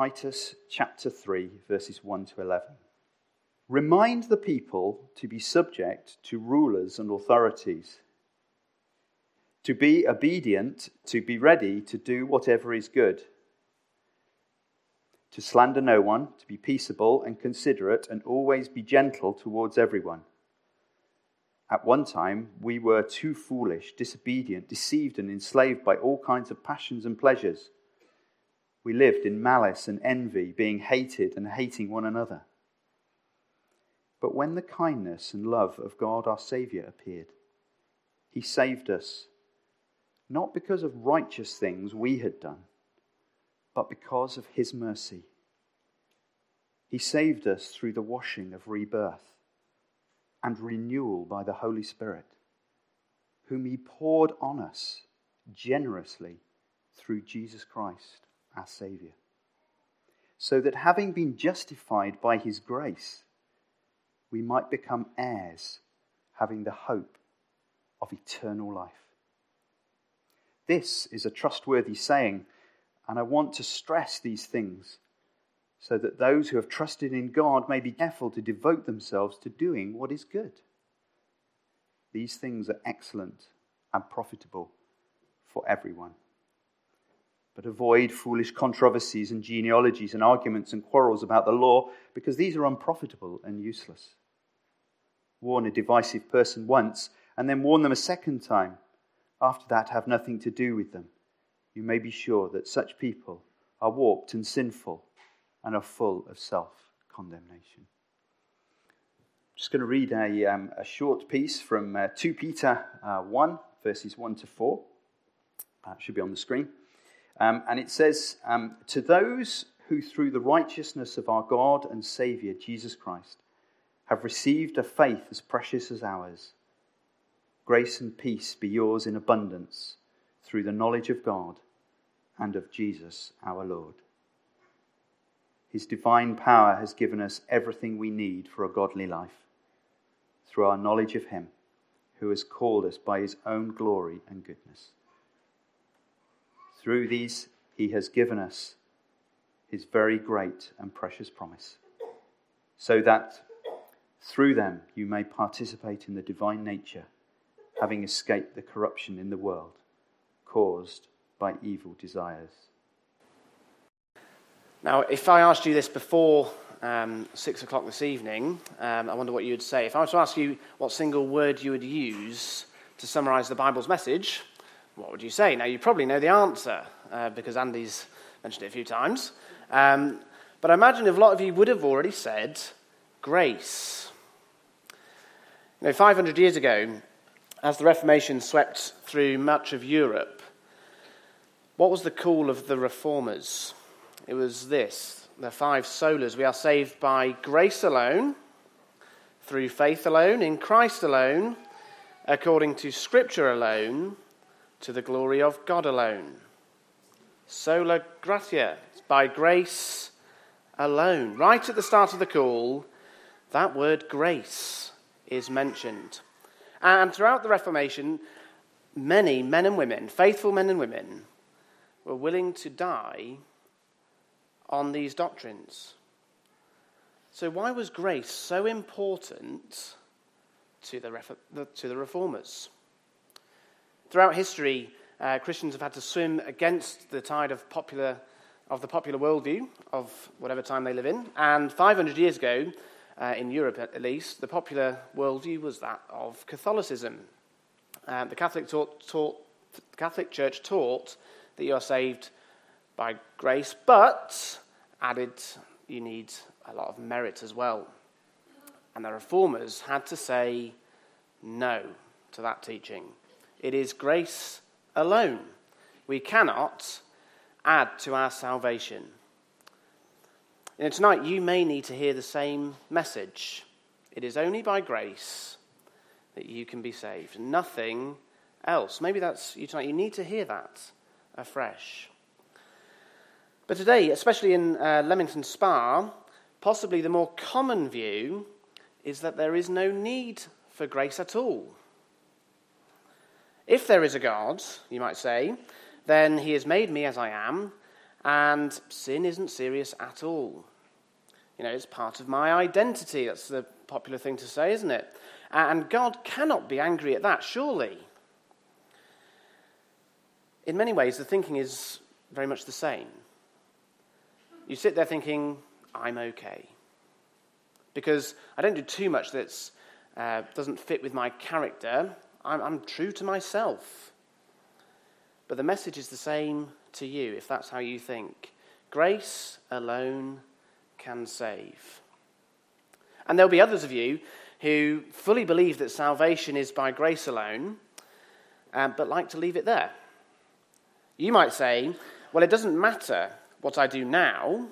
Titus chapter 3, verses 1 to 11. Remind the people to be subject to rulers and authorities, to be obedient, to be ready to do whatever is good, to slander no one, to be peaceable and considerate, and always be gentle towards everyone. At one time, we were too foolish, disobedient, deceived, and enslaved by all kinds of passions and pleasures we lived in malice and envy, being hated and hating one another. But when the kindness and love of God our Saviour appeared, He saved us, not because of righteous things we had done, but because of His mercy. He saved us through the washing of rebirth and renewal by the Holy Spirit, whom He poured on us generously through Jesus Christ our Saviour. So that having been justified by his grace, we might become heirs, having the hope of eternal life. This is a trustworthy saying, and I want to stress these things so that those who have trusted in God may be careful to devote themselves to doing what is good. These things are excellent and profitable for everyone. But avoid foolish controversies and genealogies and arguments and quarrels about the law, because these are unprofitable and useless. Warn a divisive person once, and then warn them a second time. After that, have nothing to do with them. You may be sure that such people are warped and sinful and are full of self condemnation. I'm just going to read a, um, a short piece from uh, 2 Peter uh, 1, verses 1 to 4. Uh, should be on the screen. Um, and it says, um, To those who, through the righteousness of our God and Saviour, Jesus Christ, have received a faith as precious as ours, grace and peace be yours in abundance through the knowledge of God and of Jesus our Lord. His divine power has given us everything we need for a godly life through our knowledge of Him who has called us by His own glory and goodness. Through these, he has given us his very great and precious promise, so that through them you may participate in the divine nature, having escaped the corruption in the world caused by evil desires. Now, if I asked you this before um, six o'clock this evening, um, I wonder what you would say. If I were to ask you what single word you would use to summarize the Bible's message, what would you say? Now, you probably know the answer uh, because Andy's mentioned it a few times. Um, but I imagine if a lot of you would have already said grace. You know, 500 years ago, as the Reformation swept through much of Europe, what was the call of the reformers? It was this the five solas. We are saved by grace alone, through faith alone, in Christ alone, according to Scripture alone to the glory of God alone. Sola gratia, by grace alone. Right at the start of the call, that word grace is mentioned. And throughout the Reformation, many men and women, faithful men and women, were willing to die on these doctrines. So, why was grace so important to the, to the reformers? Throughout history, uh, Christians have had to swim against the tide of, popular, of the popular worldview of whatever time they live in. And 500 years ago, uh, in Europe at least, the popular worldview was that of Catholicism. Uh, the Catholic, taught, taught, the Catholic Church taught that you are saved by grace, but added you need a lot of merit as well. And the reformers had to say no to that teaching. It is grace alone. We cannot add to our salvation. Know, tonight, you may need to hear the same message. It is only by grace that you can be saved. Nothing else. Maybe that's you tonight. You need to hear that afresh. But today, especially in uh, Leamington Spa, possibly the more common view is that there is no need for grace at all. If there is a God, you might say, then he has made me as I am, and sin isn't serious at all. You know, it's part of my identity. That's the popular thing to say, isn't it? And God cannot be angry at that, surely. In many ways, the thinking is very much the same. You sit there thinking, I'm okay. Because I don't do too much that uh, doesn't fit with my character. I'm, I'm true to myself. But the message is the same to you if that's how you think. Grace alone can save. And there'll be others of you who fully believe that salvation is by grace alone, um, but like to leave it there. You might say, well, it doesn't matter what I do now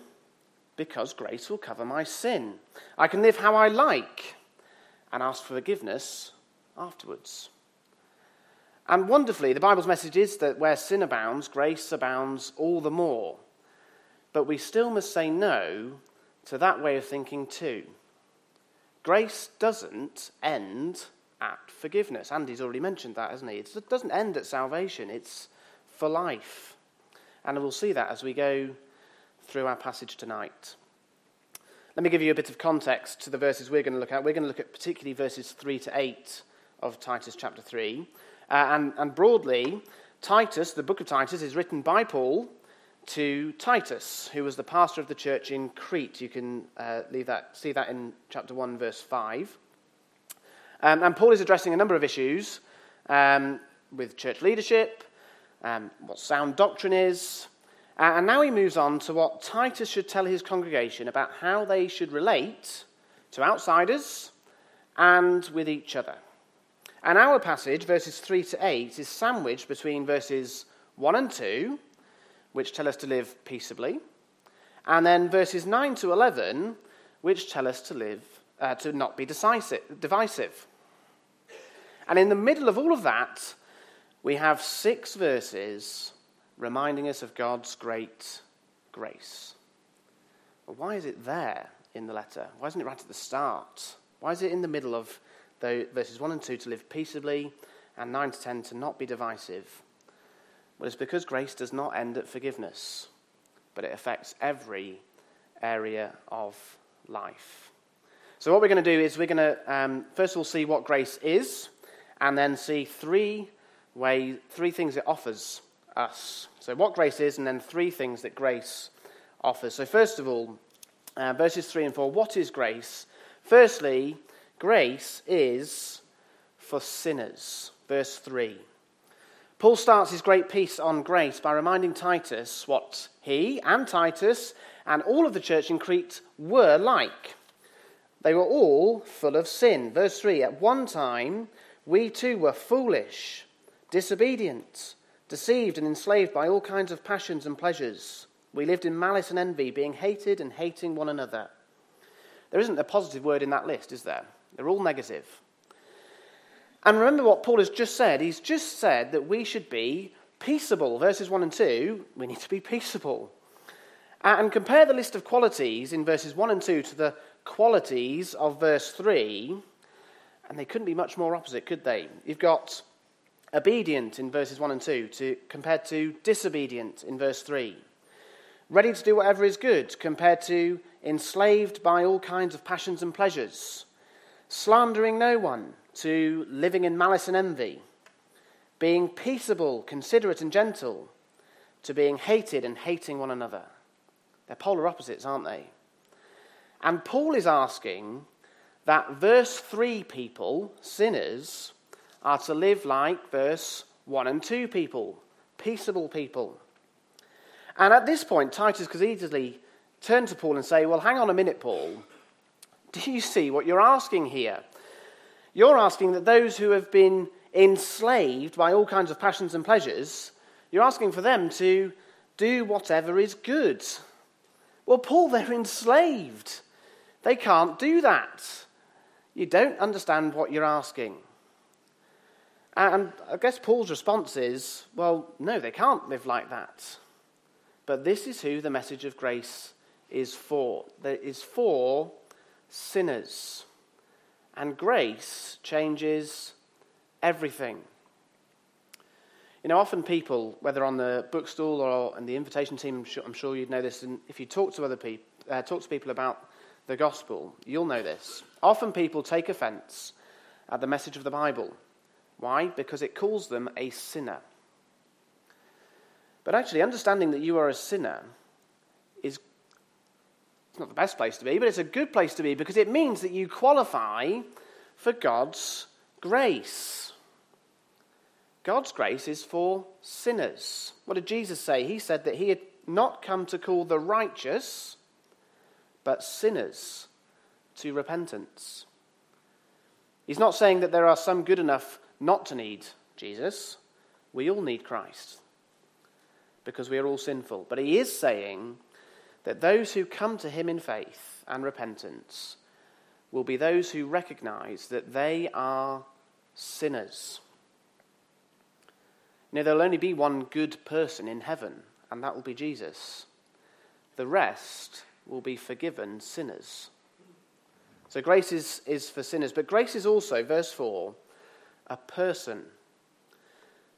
because grace will cover my sin. I can live how I like and ask for forgiveness afterwards. And wonderfully, the Bible's message is that where sin abounds, grace abounds all the more. But we still must say no to that way of thinking too. Grace doesn't end at forgiveness. Andy's already mentioned that, hasn't he? It doesn't end at salvation, it's for life. And we'll see that as we go through our passage tonight. Let me give you a bit of context to the verses we're going to look at. We're going to look at particularly verses 3 to 8 of Titus chapter 3. Uh, and, and broadly, Titus, the book of Titus, is written by Paul to Titus, who was the pastor of the church in Crete. You can uh, leave that, see that in chapter 1, verse 5. Um, and Paul is addressing a number of issues um, with church leadership, um, what sound doctrine is, uh, and now he moves on to what Titus should tell his congregation about how they should relate to outsiders and with each other. And our passage, verses 3 to 8, is sandwiched between verses 1 and 2, which tell us to live peaceably, and then verses 9 to 11, which tell us to live, uh, to not be decisive, divisive. And in the middle of all of that, we have six verses reminding us of God's great grace. Well, why is it there in the letter? Why isn't it right at the start? Why is it in the middle of verses 1 and 2 to live peaceably and 9 to 10 to not be divisive? Well, it's because grace does not end at forgiveness, but it affects every area of life. So, what we're going to do is we're going to um, first of all see what grace is, and then see three ways, three things it offers us. So, what grace is, and then three things that grace offers. So, first of all, uh, verses 3 and 4 what is grace? Firstly, grace is for sinners. Verse 3. Paul starts his great piece on grace by reminding Titus what he and Titus and all of the church in Crete were like. They were all full of sin. Verse 3 At one time, we too were foolish, disobedient deceived and enslaved by all kinds of passions and pleasures. We lived in malice and envy, being hated and hating one another. There isn't a positive word in that list, is there? They're all negative. And remember what Paul has just said. He's just said that we should be peaceable. Verses 1 and 2, we need to be peaceable. Uh, and compare the list of qualities in verses 1 and 2 to the qualities of verse 3, and they couldn't be much more opposite, could they? You've got obedient in verses 1 and 2 to, compared to disobedient in verse 3. Ready to do whatever is good compared to enslaved by all kinds of passions and pleasures. Slandering no one to living in malice and envy. Being peaceable, considerate, and gentle to being hated and hating one another. They're polar opposites, aren't they? And Paul is asking that verse 3 people, sinners, are to live like verse 1 and 2 people, peaceable people. And at this point, Titus could easily turn to Paul and say, Well, hang on a minute, Paul. Do you see what you're asking here? You're asking that those who have been enslaved by all kinds of passions and pleasures, you're asking for them to do whatever is good. Well, Paul, they're enslaved. They can't do that. You don't understand what you're asking. And I guess Paul's response is well, no, they can't live like that. But this is who the message of grace is for. That is for sinners. And grace changes everything. You know, often people, whether on the bookstall or in the invitation team, I'm sure, I'm sure you'd know this, and if you talk to other people, uh, talk to people about the gospel, you'll know this. Often people take offense at the message of the Bible. Why? Because it calls them a sinner. But actually, understanding that you are a sinner is it's not the best place to be, but it's a good place to be because it means that you qualify for God's grace. God's grace is for sinners. What did Jesus say? He said that he had not come to call the righteous, but sinners to repentance. He's not saying that there are some good enough not to need Jesus. We all need Christ because we are all sinful. But he is saying that those who come to him in faith and repentance will be those who recognize that they are sinners. Now, there'll only be one good person in heaven, and that will be Jesus. The rest will be forgiven sinners. So grace is, is for sinners, but grace is also, verse 4, a person.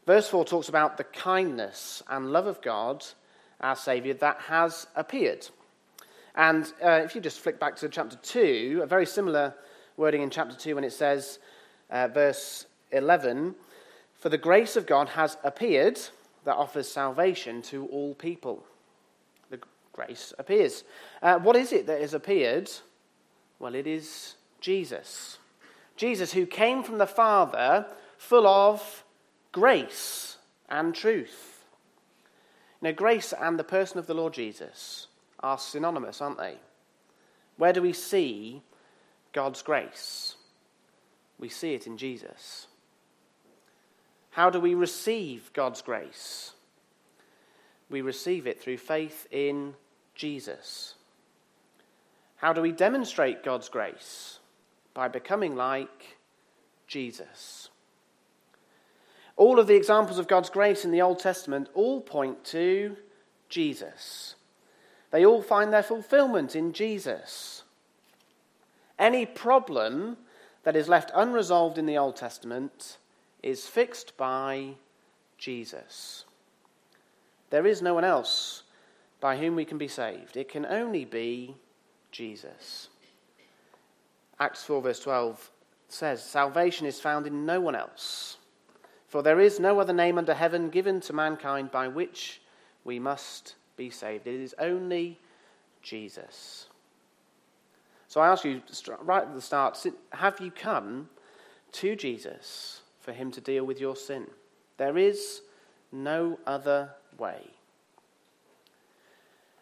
Verse 4 talks about the kindness and love of God, our Saviour, that has appeared. And uh, if you just flick back to chapter 2, a very similar wording in chapter 2 when it says, uh, verse 11, For the grace of God has appeared that offers salvation to all people. The grace appears. Uh, what is it that has appeared? Well, it is Jesus. Jesus, who came from the Father full of grace and truth. Now, grace and the person of the Lord Jesus are synonymous, aren't they? Where do we see God's grace? We see it in Jesus. How do we receive God's grace? We receive it through faith in Jesus. How do we demonstrate God's grace? By becoming like Jesus. All of the examples of God's grace in the Old Testament all point to Jesus. They all find their fulfillment in Jesus. Any problem that is left unresolved in the Old Testament is fixed by Jesus. There is no one else by whom we can be saved. It can only be Jesus. Acts 4, verse 12 says, Salvation is found in no one else, for there is no other name under heaven given to mankind by which we must be saved. It is only Jesus. So I ask you right at the start have you come to Jesus for him to deal with your sin? There is no other way.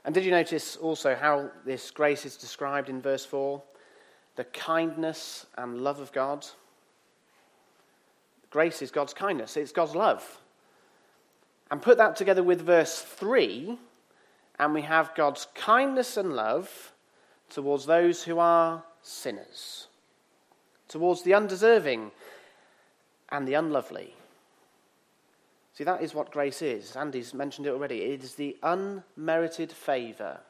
And did you notice also how this grace is described in verse 4? The kindness and love of God. Grace is God's kindness, it's God's love. And put that together with verse 3, and we have God's kindness and love towards those who are sinners, towards the undeserving and the unlovely. See, that is what grace is. Andy's mentioned it already. It is the unmerited favour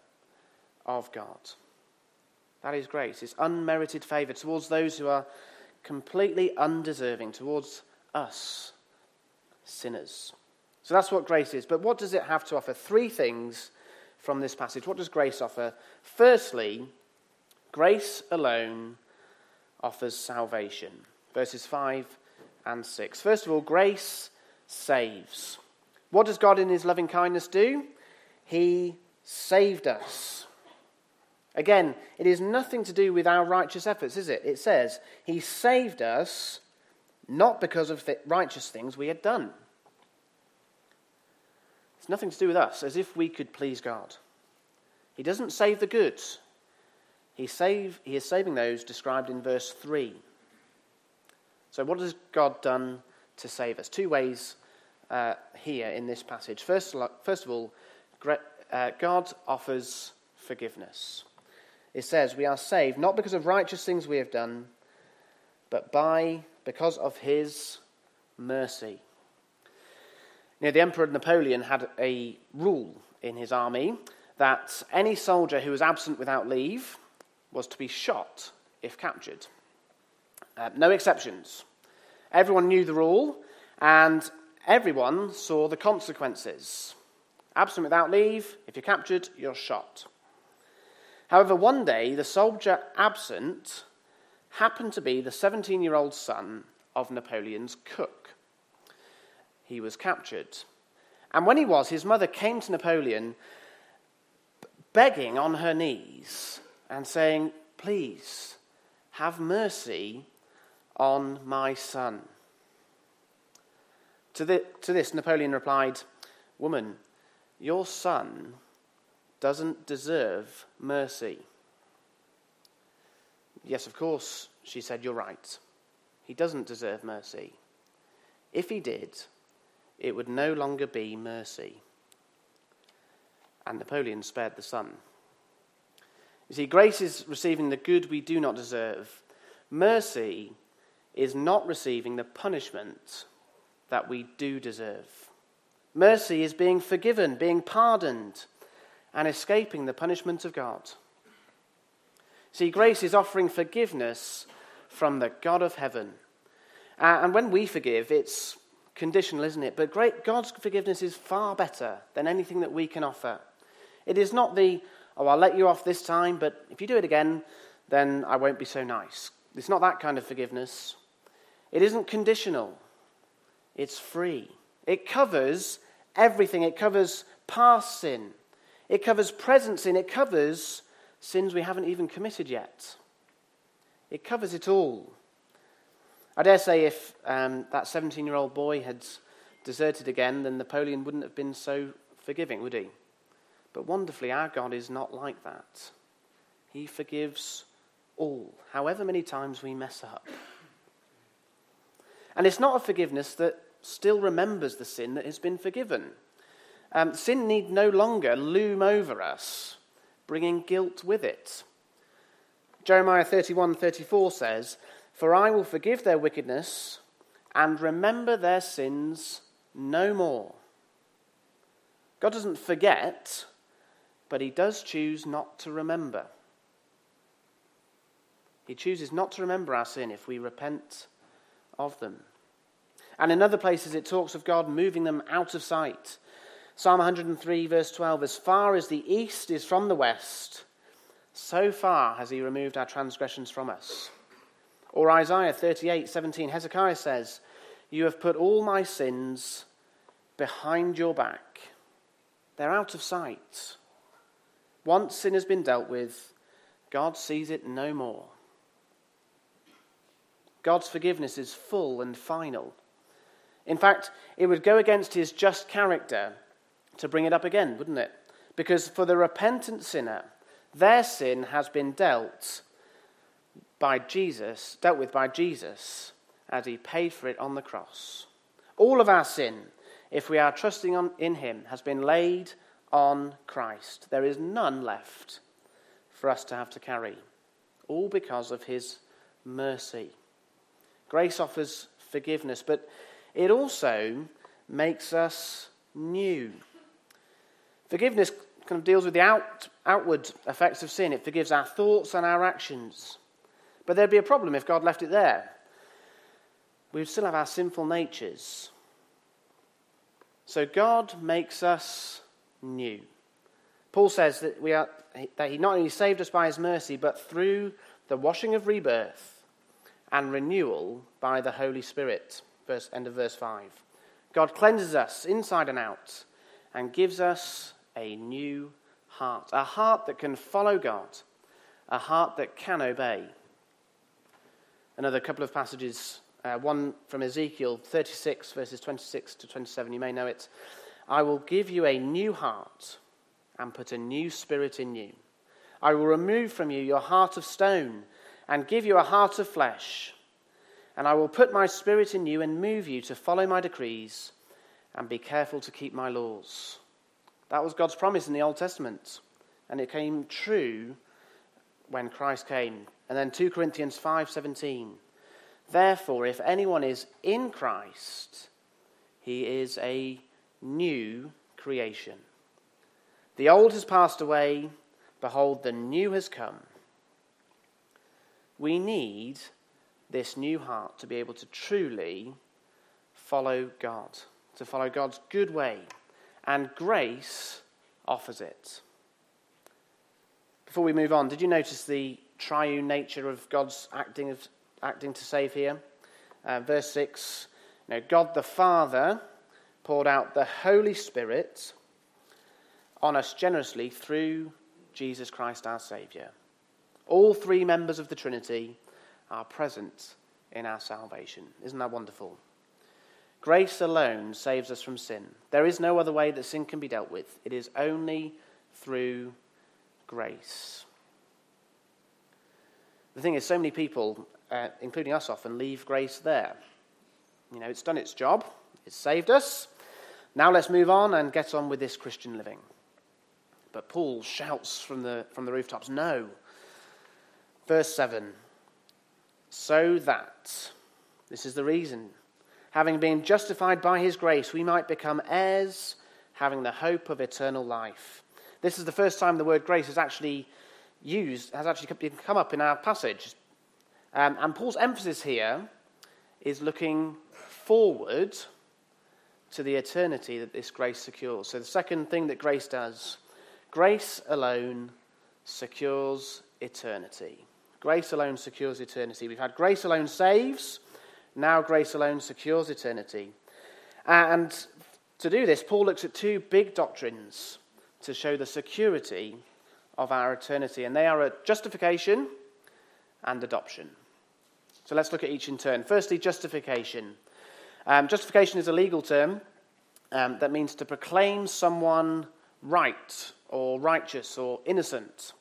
of God. That is grace. It's unmerited favour towards those who are completely undeserving, towards us, sinners. So that's what grace is. But what does it have to offer? Three things from this passage. What does grace offer? Firstly, grace alone offers salvation. Verses 5 and 6. First of all, grace saves. What does God in his loving kindness do? He saved us. Again, it is nothing to do with our righteous efforts, is it? It says, He saved us not because of the righteous things we had done. It's nothing to do with us, as if we could please God. He doesn't save the good, He, save, he is saving those described in verse 3. So, what has God done to save us? Two ways uh, here in this passage. First, first of all, uh, God offers forgiveness. It says, We are saved not because of righteous things we have done, but by because of his mercy. Now, the Emperor Napoleon had a rule in his army that any soldier who was absent without leave was to be shot if captured. Uh, no exceptions. Everyone knew the rule, and everyone saw the consequences. Absent without leave, if you're captured, you're shot. However, one day, the soldier absent happened to be the 17 year old son of Napoleon's cook. He was captured. And when he was, his mother came to Napoleon begging on her knees and saying, Please, have mercy on my son. To, the, to this, Napoleon replied, Woman, your son doesn't deserve mercy. Yes, of course, she said, You're right. He doesn't deserve mercy. If he did, it would no longer be mercy. And Napoleon spared the son. You see, grace is receiving the good we do not deserve. Mercy is not receiving the punishment that we do deserve. Mercy is being forgiven, being pardoned, and escaping the punishment of God. See, grace is offering forgiveness from the God of heaven. Uh, and when we forgive, it's conditional, isn't it? But great, God's forgiveness is far better than anything that we can offer. It is not the, oh, I'll let you off this time, but if you do it again, then I won't be so nice. It's not that kind of forgiveness. It isn't conditional, it's free. It covers everything. It covers past sin, it covers present sin, it covers sins we haven't even committed yet. It covers it all. I dare say if um, that 17 year old boy had deserted again, then Napoleon wouldn't have been so forgiving, would he? But wonderfully, our God is not like that. He forgives all, however many times we mess up. And it's not a forgiveness that still remembers the sin that has been forgiven. Um, sin need no longer loom over us, bringing guilt with it. Jeremiah 31 34 says, For I will forgive their wickedness and remember their sins no more. God doesn't forget, but He does choose not to remember. He chooses not to remember our sin if we repent of them. And in other places, it talks of God moving them out of sight. Psalm 103, verse 12 As far as the east is from the west, so far has he removed our transgressions from us. Or Isaiah 38, 17, Hezekiah says, You have put all my sins behind your back. They're out of sight. Once sin has been dealt with, God sees it no more. God's forgiveness is full and final. In fact, it would go against his just character to bring it up again, wouldn't it? Because for the repentant sinner, their sin has been dealt by Jesus, dealt with by Jesus as he paid for it on the cross. All of our sin, if we are trusting on, in him, has been laid on Christ. There is none left for us to have to carry, all because of his mercy. Grace offers forgiveness, but it also makes us new. Forgiveness kind of deals with the out, outward effects of sin, it forgives our thoughts and our actions. But there'd be a problem if God left it there. We would still have our sinful natures. So God makes us new. Paul says that, we are, that he not only saved us by his mercy, but through the washing of rebirth and renewal by the Holy Spirit verse, end of verse 5. God cleanses us inside and out and gives us a new heart, a heart that can follow God, a heart that can obey. Another couple of passages, uh, one from Ezekiel 36, verses 26 to 27, you may know it. I will give you a new heart and put a new spirit in you. I will remove from you your heart of stone and give you a heart of flesh and I will put my spirit in you and move you to follow my decrees and be careful to keep my laws. That was God's promise in the Old Testament, and it came true when Christ came. And then 2 Corinthians 5:17. Therefore, if anyone is in Christ, he is a new creation. The old has passed away, behold the new has come. We need this new heart to be able to truly follow God, to follow God's good way, and grace offers it. Before we move on, did you notice the triune nature of God's acting, of, acting to save here? Uh, verse 6 you know, God the Father poured out the Holy Spirit on us generously through Jesus Christ our Saviour. All three members of the Trinity are present in our salvation. Isn't that wonderful? Grace alone saves us from sin. There is no other way that sin can be dealt with. It is only through grace. The thing is, so many people, uh, including us often, leave grace there. You know, it's done its job, it's saved us. Now let's move on and get on with this Christian living. But Paul shouts from the, from the rooftops, No. Verse 7 So that, this is the reason, having been justified by his grace, we might become heirs, having the hope of eternal life. This is the first time the word grace is actually used, has actually come up in our passage. Um, and Paul's emphasis here is looking forward to the eternity that this grace secures. So, the second thing that grace does grace alone secures eternity. Grace alone secures eternity. We've had grace alone saves, now grace alone secures eternity. And to do this, Paul looks at two big doctrines to show the security of our eternity, and they are justification and adoption. So let's look at each in turn. Firstly, justification. Um, justification is a legal term um, that means to proclaim someone right or righteous or innocent.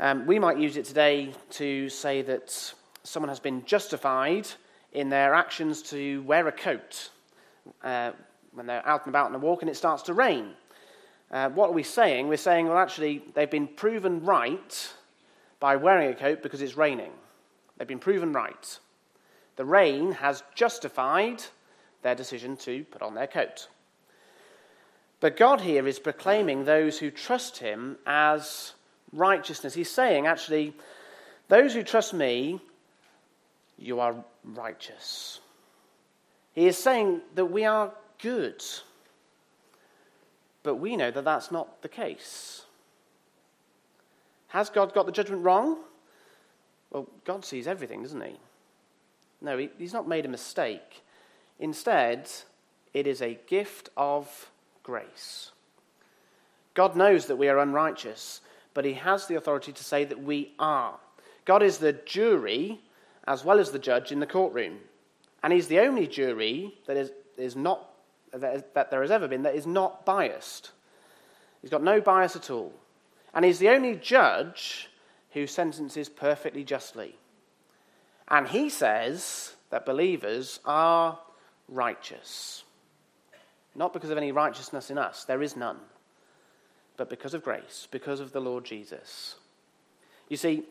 Um, we might use it today to say that someone has been justified in their actions to wear a coat uh, when they're out and about on a walk and it starts to rain. Uh, what are we saying? We're saying, well, actually, they've been proven right by wearing a coat because it's raining. They've been proven right. The rain has justified their decision to put on their coat. But God here is proclaiming those who trust Him as righteousness. He's saying, actually, those who trust me, you are righteous. He is saying that we are good. But we know that that's not the case. Has God got the judgment wrong? Well, God sees everything, doesn't he? No, he, he's not made a mistake. Instead, it is a gift of grace. God knows that we are unrighteous, but he has the authority to say that we are. God is the jury as well as the judge in the courtroom. And he's the only jury that is, is not, that there has ever been that is not biased. He's got no bias at all. And he's the only judge who sentences perfectly justly. And he says that believers are righteous. Not because of any righteousness in us, there is none, but because of grace, because of the Lord Jesus. You see,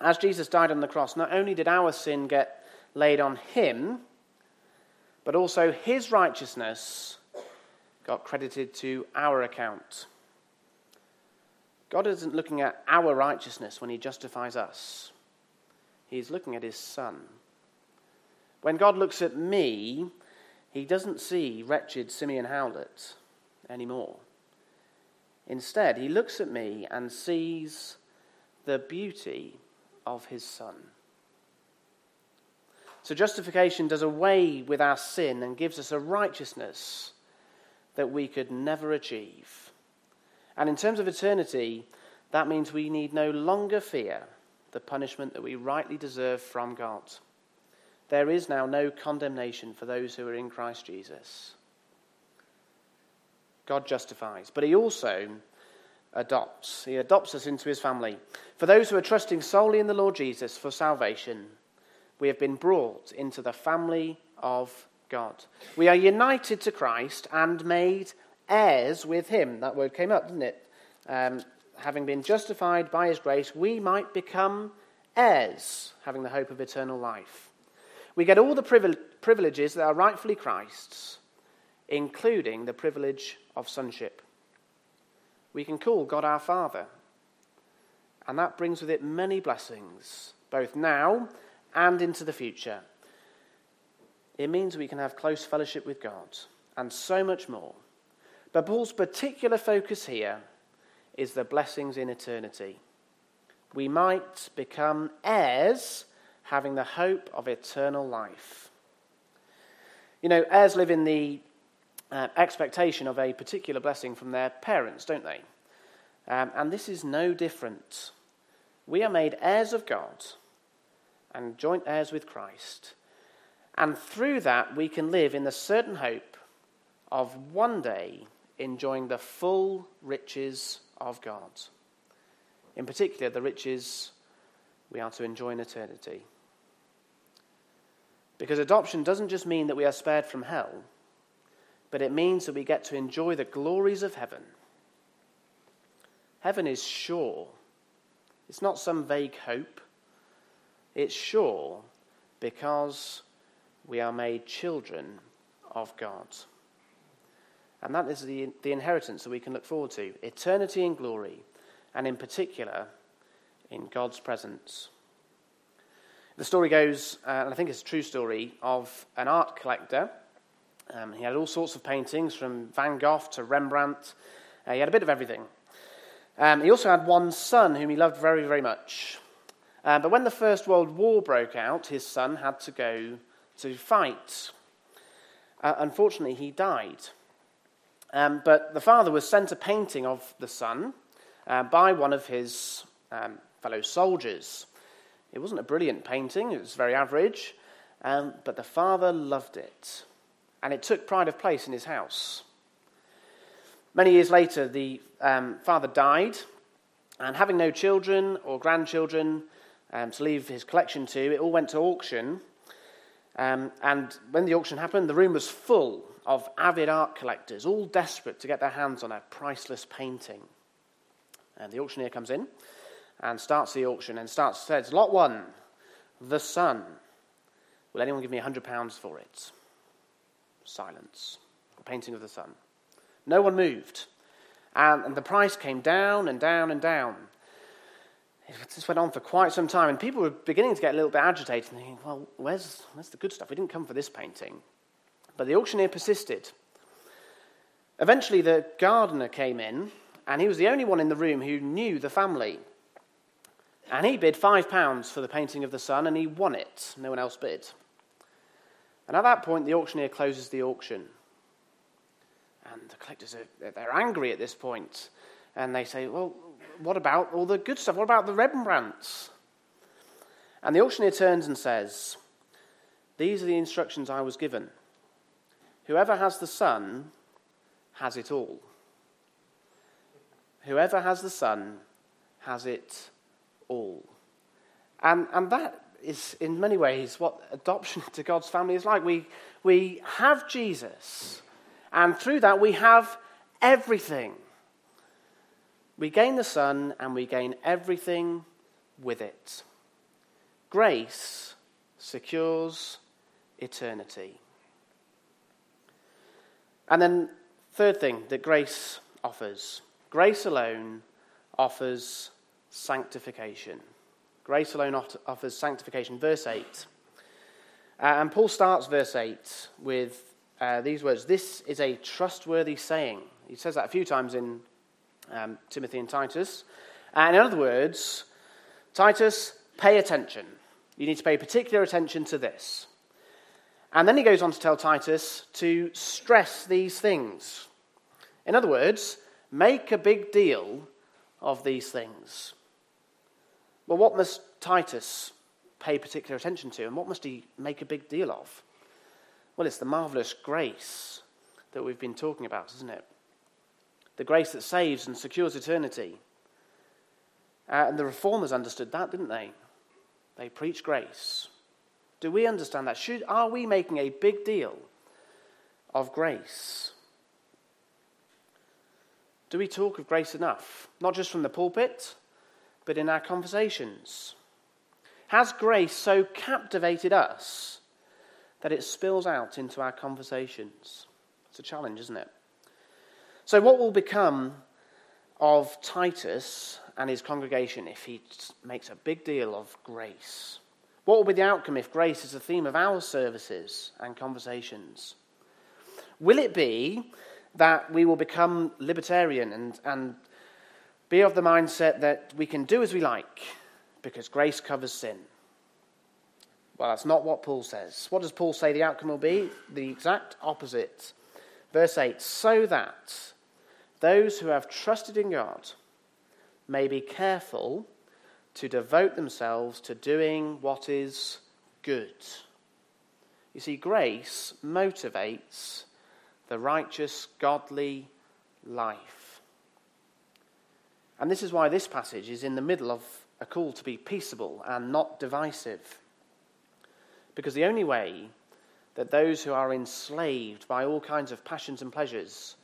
as Jesus died on the cross, not only did our sin get laid on him, but also his righteousness got credited to our account. God isn't looking at our righteousness when he justifies us, he's looking at his son. When God looks at me, he doesn't see wretched Simeon Howlett anymore. Instead, he looks at me and sees the beauty of his Son. So, justification does away with our sin and gives us a righteousness that we could never achieve. And in terms of eternity, that means we need no longer fear the punishment that we rightly deserve from God. There is now no condemnation for those who are in Christ Jesus. God justifies, but He also adopts. He adopts us into His family. For those who are trusting solely in the Lord Jesus for salvation, we have been brought into the family of God. We are united to Christ and made heirs with Him. That word came up, didn't it? Um, having been justified by His grace, we might become heirs, having the hope of eternal life. We get all the privileges that are rightfully Christ's, including the privilege of sonship. We can call God our Father, and that brings with it many blessings, both now and into the future. It means we can have close fellowship with God. and so much more. But Paul's particular focus here is the blessings in eternity. We might become heirs, having the hope of eternal life. You know, heirs live in the uh, expectation of a particular blessing from their parents, don't they? Um, and this is no different. We are made heirs of God and joint heirs with Christ. And through that, we can live in the certain hope of one day enjoying the full riches of God. In particular, the riches we are to enjoy in eternity. Because adoption doesn't just mean that we are spared from hell, but it means that we get to enjoy the glories of heaven. Heaven is sure. It's not some vague hope. It's sure because we are made children of God. And that is the, the inheritance that we can look forward to eternity in glory, and in particular, in God's presence. The story goes, uh, and I think it's a true story, of an art collector. Um, he had all sorts of paintings, from Van Gogh to Rembrandt. Uh, he had a bit of everything. Um, he also had one son whom he loved very, very much. Uh, but when the First World War broke out, his son had to go to fight. Uh, unfortunately, he died. Um, but the father was sent a painting of the son uh, by one of his um, fellow soldiers. It wasn't a brilliant painting, it was very average, um, but the father loved it. And it took pride of place in his house. Many years later, the um, father died, and having no children or grandchildren um, to leave his collection to, it all went to auction. Um, and when the auction happened, the room was full of avid art collectors, all desperate to get their hands on a priceless painting. And the auctioneer comes in and starts the auction and starts says, "Lot one, the son. Will anyone give me hundred pounds for it?" Silence. The painting of the son. No one moved, and, and the price came down and down and down. This went on for quite some time, and people were beginning to get a little bit agitated, thinking, "Well, where's, where's the good stuff? We didn't come for this painting." But the auctioneer persisted. Eventually, the gardener came in, and he was the only one in the room who knew the family. And he bid five pounds for the painting of the son, and he won it. No one else bid. And at that point, the auctioneer closes the auction. And the collectors are they're angry at this point. And they say, Well, what about all the good stuff? What about the Rembrandts? And the auctioneer turns and says, These are the instructions I was given. Whoever has the Son has it all. Whoever has the Son has it all. And, and that is, in many ways, what adoption to God's family is like. We, we have Jesus, and through that, we have everything. We gain the Son, and we gain everything with it. Grace secures eternity. And then, third thing that grace offers grace alone offers sanctification. Grace alone offers sanctification. Verse 8. Uh, and Paul starts verse 8 with uh, these words This is a trustworthy saying. He says that a few times in um, Timothy and Titus. And in other words, Titus, pay attention. You need to pay particular attention to this. And then he goes on to tell Titus to stress these things. In other words, make a big deal of these things. Well, what must Titus pay particular attention to, and what must he make a big deal of? Well, it's the marvelous grace that we've been talking about, isn't it? The grace that saves and secures eternity. Uh, and the reformers understood that, didn't they? They preached grace. Do we understand that? Should, are we making a big deal of grace? Do we talk of grace enough? Not just from the pulpit, but in our conversations. Has grace so captivated us that it spills out into our conversations? It's a challenge, isn't it? So, what will become of Titus and his congregation if he makes a big deal of grace? What will be the outcome if grace is the theme of our services and conversations? Will it be that we will become libertarian and, and be of the mindset that we can do as we like because grace covers sin? Well, that's not what Paul says. What does Paul say the outcome will be? The exact opposite. Verse 8 so that those who have trusted in God may be careful to devote themselves to doing what is good. You see, grace motivates the righteous, godly life. And this is why this passage is in the middle of a call to be peaceable and not divisive. Because the only way that those who are enslaved by all kinds of passions and pleasures,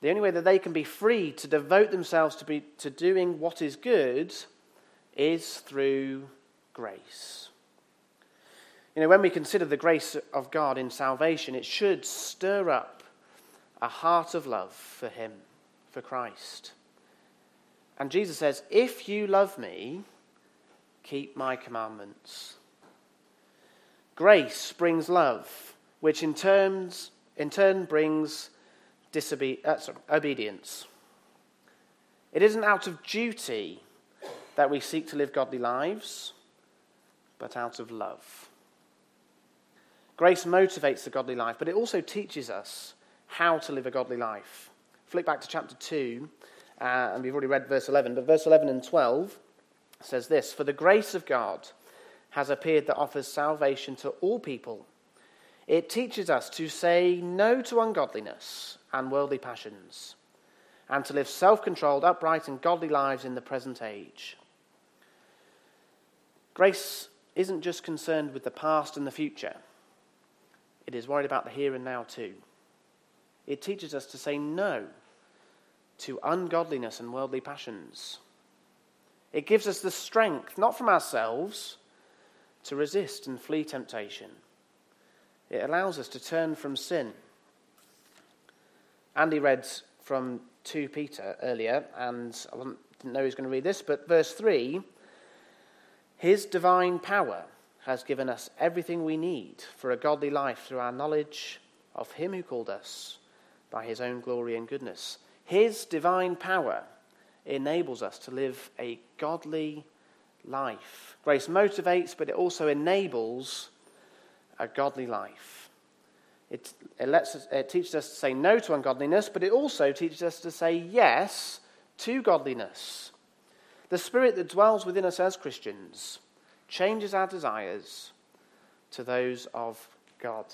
the only way that they can be free to devote themselves to, be, to doing what is good is through grace. You know, when we consider the grace of God in salvation, it should stir up a heart of love for Him, for Christ. And Jesus says, If you love me, keep my commandments. Grace brings love, which in, terms, in turn brings disobe- uh, sorry, obedience. It isn't out of duty that we seek to live godly lives, but out of love. Grace motivates the godly life, but it also teaches us how to live a godly life. Flick back to chapter 2, uh, and we've already read verse 11, but verse 11 and 12 says this For the grace of God has appeared that offers salvation to all people. It teaches us to say no to ungodliness and worldly passions, and to live self controlled, upright, and godly lives in the present age. Grace isn't just concerned with the past and the future, it is worried about the here and now too. It teaches us to say no to ungodliness and worldly passions. It gives us the strength, not from ourselves, to resist and flee temptation. It allows us to turn from sin. Andy read from 2 Peter earlier, and I didn't know he was going to read this, but verse 3 his divine power has given us everything we need for a godly life through our knowledge of Him who called us by His own glory and goodness. His divine power enables us to live a godly life. Grace motivates, but it also enables a godly life. It, it, lets us, it teaches us to say no to ungodliness, but it also teaches us to say yes to godliness. The Spirit that dwells within us as Christians changes our desires to those of God.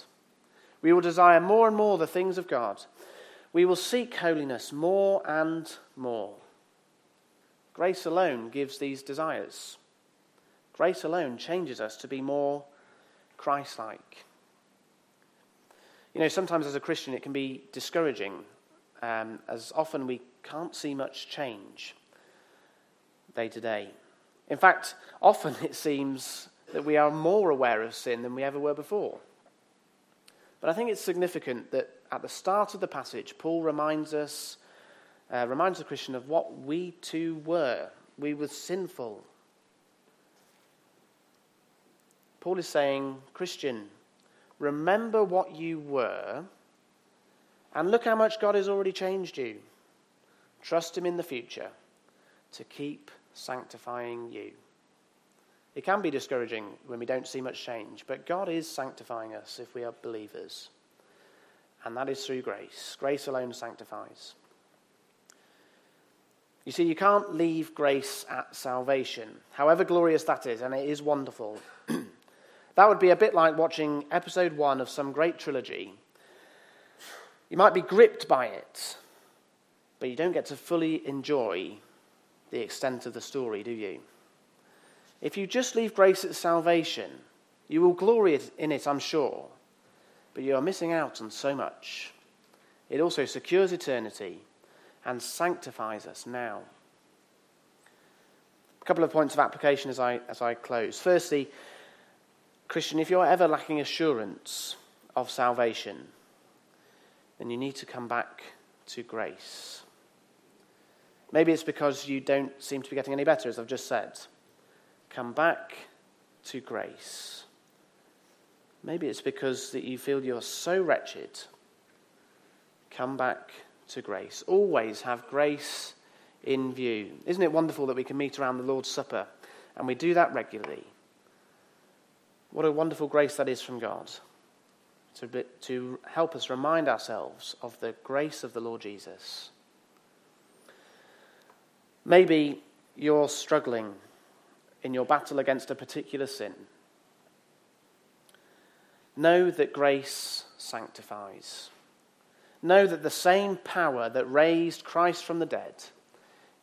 We will desire more and more the things of God. We will seek holiness more and more. Grace alone gives these desires. Grace alone changes us to be more Christ like. You know, sometimes as a Christian it can be discouraging, um, as often we can't see much change day to day. In fact, often it seems that we are more aware of sin than we ever were before. But I think it's significant that at the start of the passage, Paul reminds us, uh, reminds the Christian of what we too were. We were sinful. Paul is saying, Christian, remember what you were, and look how much God has already changed you. Trust Him in the future to keep sanctifying you. It can be discouraging when we don't see much change, but God is sanctifying us if we are believers. And that is through grace. Grace alone sanctifies. You see, you can't leave grace at salvation, however glorious that is, and it is wonderful. that would be a bit like watching episode one of some great trilogy. You might be gripped by it, but you don't get to fully enjoy the extent of the story, do you? If you just leave grace at salvation, you will glory in it, I'm sure, but you are missing out on so much. It also secures eternity and sanctifies us now. A couple of points of application as I, as I close. Firstly, Christian, if you're ever lacking assurance of salvation, then you need to come back to grace. Maybe it's because you don't seem to be getting any better, as I've just said. Come back to grace. Maybe it's because that you feel you're so wretched Come back to grace. Always have grace in view. Isn't it wonderful that we can meet around the Lord's Supper and we do that regularly? What a wonderful grace that is from God to, to help us remind ourselves of the grace of the Lord Jesus. Maybe you're struggling in your battle against a particular sin. Know that grace sanctifies. Know that the same power that raised Christ from the dead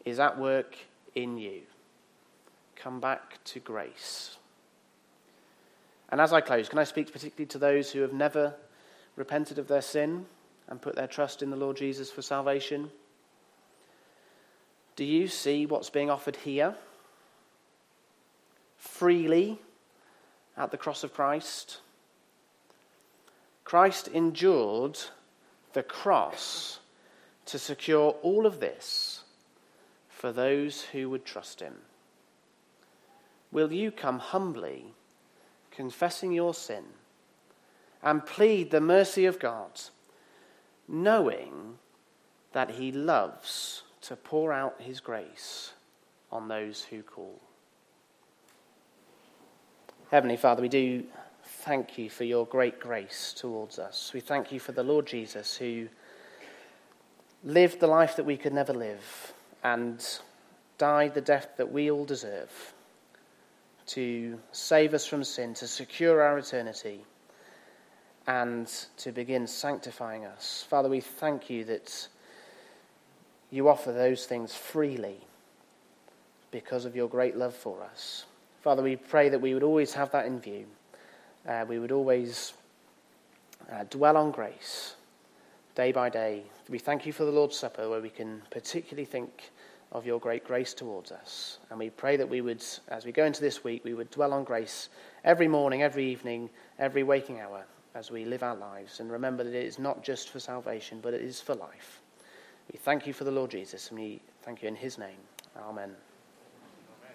is at work in you. Come back to grace. And as I close, can I speak particularly to those who have never repented of their sin and put their trust in the Lord Jesus for salvation? Do you see what's being offered here? Freely at the cross of Christ? Christ endured the cross to secure all of this for those who would trust him. Will you come humbly, confessing your sin, and plead the mercy of God, knowing that he loves to pour out his grace on those who call? Heavenly Father, we do thank you for your great grace towards us. We thank you for the Lord Jesus who lived the life that we could never live and died the death that we all deserve to save us from sin, to secure our eternity, and to begin sanctifying us. Father, we thank you that you offer those things freely because of your great love for us. Father, we pray that we would always have that in view uh, we would always uh, dwell on grace day by day. We thank you for the Lord's Supper, where we can particularly think of your great grace towards us. And we pray that we would, as we go into this week, we would dwell on grace every morning, every evening, every waking hour as we live our lives. And remember that it is not just for salvation, but it is for life. We thank you for the Lord Jesus, and we thank you in his name. Amen.